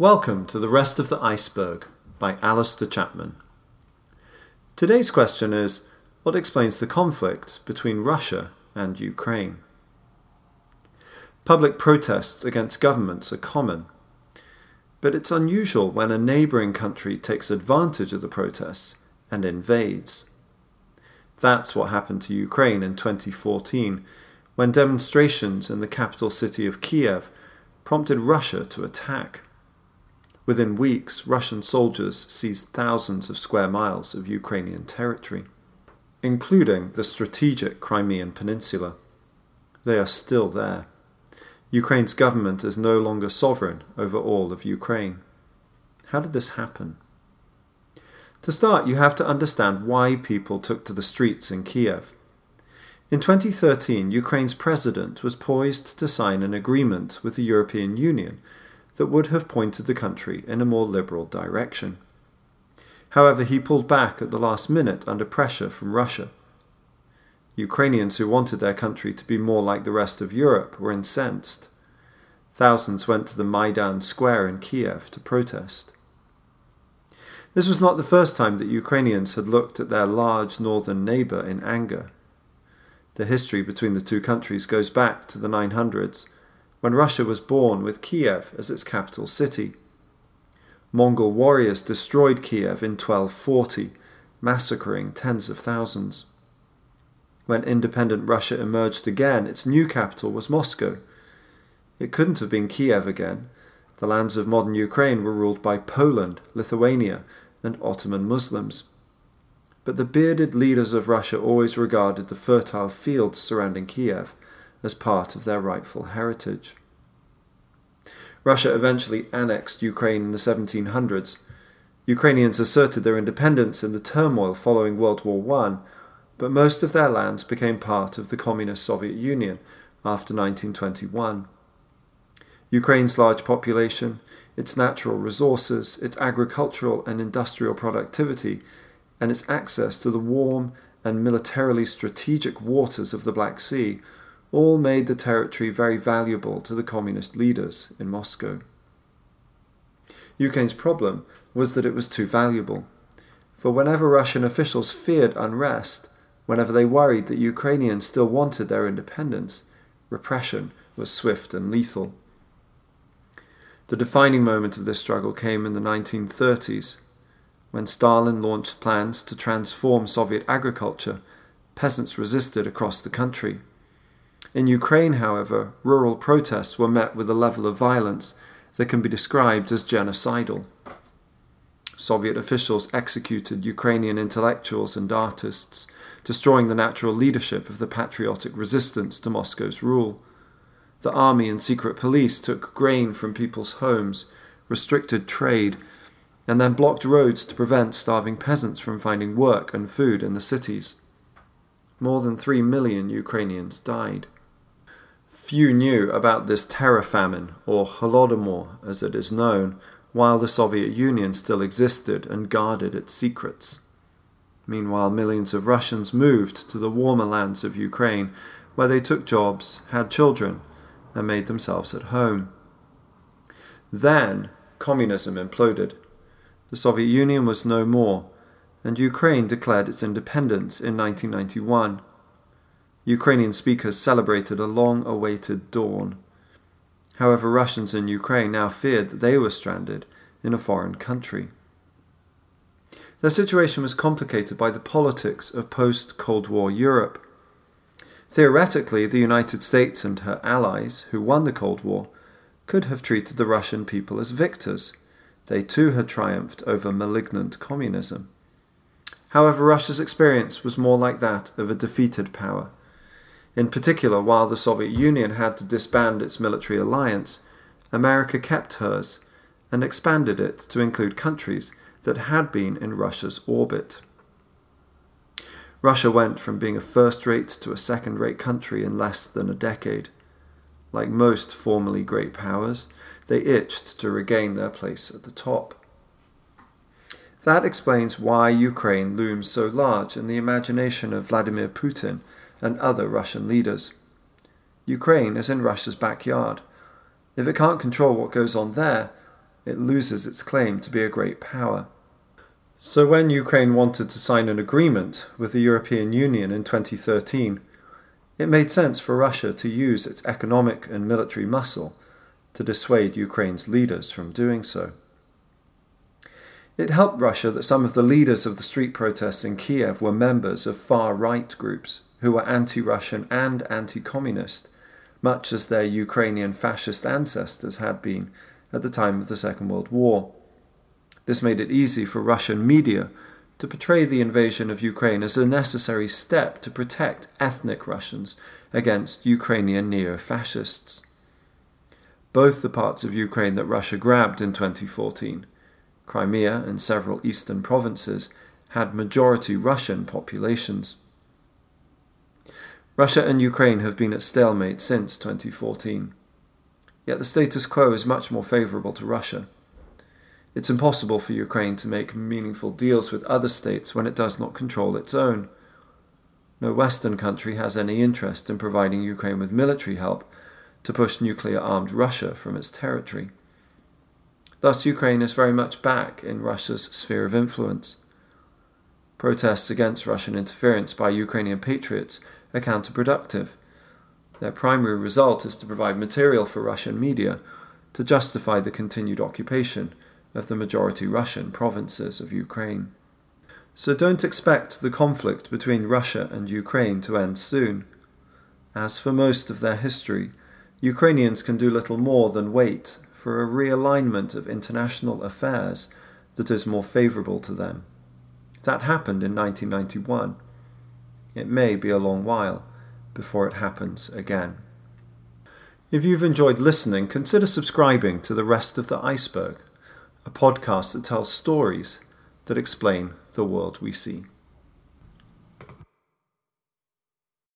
Welcome to The Rest of the Iceberg by Alistair Chapman. Today's question is What explains the conflict between Russia and Ukraine? Public protests against governments are common, but it's unusual when a neighbouring country takes advantage of the protests and invades. That's what happened to Ukraine in 2014 when demonstrations in the capital city of Kiev prompted Russia to attack. Within weeks, Russian soldiers seized thousands of square miles of Ukrainian territory, including the strategic Crimean Peninsula. They are still there. Ukraine's government is no longer sovereign over all of Ukraine. How did this happen? To start, you have to understand why people took to the streets in Kiev. In 2013, Ukraine's president was poised to sign an agreement with the European Union that would have pointed the country in a more liberal direction. However, he pulled back at the last minute under pressure from Russia. Ukrainians who wanted their country to be more like the rest of Europe were incensed. Thousands went to the Maidan Square in Kiev to protest. This was not the first time that Ukrainians had looked at their large northern neighbour in anger. The history between the two countries goes back to the 900s when Russia was born with Kiev as its capital city. Mongol warriors destroyed Kiev in 1240, massacring tens of thousands. When independent Russia emerged again, its new capital was Moscow. It couldn't have been Kiev again. The lands of modern Ukraine were ruled by Poland, Lithuania, and Ottoman Muslims. But the bearded leaders of Russia always regarded the fertile fields surrounding Kiev as part of their rightful heritage. Russia eventually annexed Ukraine in the 1700s. Ukrainians asserted their independence in the turmoil following World War I, but most of their lands became part of the Communist Soviet Union after 1921. Ukraine's large population, its natural resources, its agricultural and industrial productivity, and its access to the warm and militarily strategic waters of the Black Sea all made the territory very valuable to the communist leaders in Moscow. Ukraine's problem was that it was too valuable. For whenever Russian officials feared unrest, whenever they worried that Ukrainians still wanted their independence, repression was swift and lethal. The defining moment of this struggle came in the 1930s, when Stalin launched plans to transform Soviet agriculture. Peasants resisted across the country. In Ukraine, however, rural protests were met with a level of violence that can be described as genocidal. Soviet officials executed Ukrainian intellectuals and artists, destroying the natural leadership of the patriotic resistance to Moscow's rule. The army and secret police took grain from people's homes, restricted trade, and then blocked roads to prevent starving peasants from finding work and food in the cities. More than three million Ukrainians died. Few knew about this terror famine, or Holodomor as it is known, while the Soviet Union still existed and guarded its secrets. Meanwhile, millions of Russians moved to the warmer lands of Ukraine, where they took jobs, had children, and made themselves at home. Then communism imploded. The Soviet Union was no more, and Ukraine declared its independence in 1991. Ukrainian speakers celebrated a long awaited dawn. However, Russians in Ukraine now feared that they were stranded in a foreign country. Their situation was complicated by the politics of post Cold War Europe. Theoretically, the United States and her allies, who won the Cold War, could have treated the Russian people as victors. They too had triumphed over malignant communism. However, Russia's experience was more like that of a defeated power. In particular, while the Soviet Union had to disband its military alliance, America kept hers and expanded it to include countries that had been in Russia's orbit. Russia went from being a first rate to a second rate country in less than a decade. Like most formerly great powers, they itched to regain their place at the top. That explains why Ukraine looms so large in the imagination of Vladimir Putin and other Russian leaders. Ukraine is in Russia's backyard. If it can't control what goes on there, it loses its claim to be a great power. So when Ukraine wanted to sign an agreement with the European Union in 2013, it made sense for Russia to use its economic and military muscle to dissuade Ukraine's leaders from doing so. It helped Russia that some of the leaders of the street protests in Kiev were members of far right groups who were anti Russian and anti communist, much as their Ukrainian fascist ancestors had been at the time of the Second World War. This made it easy for Russian media to portray the invasion of Ukraine as a necessary step to protect ethnic Russians against Ukrainian neo fascists. Both the parts of Ukraine that Russia grabbed in 2014, Crimea and several eastern provinces, had majority Russian populations. Russia and Ukraine have been at stalemate since 2014. Yet the status quo is much more favourable to Russia. It's impossible for Ukraine to make meaningful deals with other states when it does not control its own. No Western country has any interest in providing Ukraine with military help to push nuclear armed Russia from its territory. Thus, Ukraine is very much back in Russia's sphere of influence. Protests against Russian interference by Ukrainian patriots are counterproductive. Their primary result is to provide material for Russian media to justify the continued occupation of the majority Russian provinces of Ukraine. So don't expect the conflict between Russia and Ukraine to end soon. As for most of their history, Ukrainians can do little more than wait for a realignment of international affairs that is more favourable to them. That happened in 1991. It may be a long while before it happens again. If you've enjoyed listening, consider subscribing to The Rest of the Iceberg a podcast that tells stories that explain the world we see.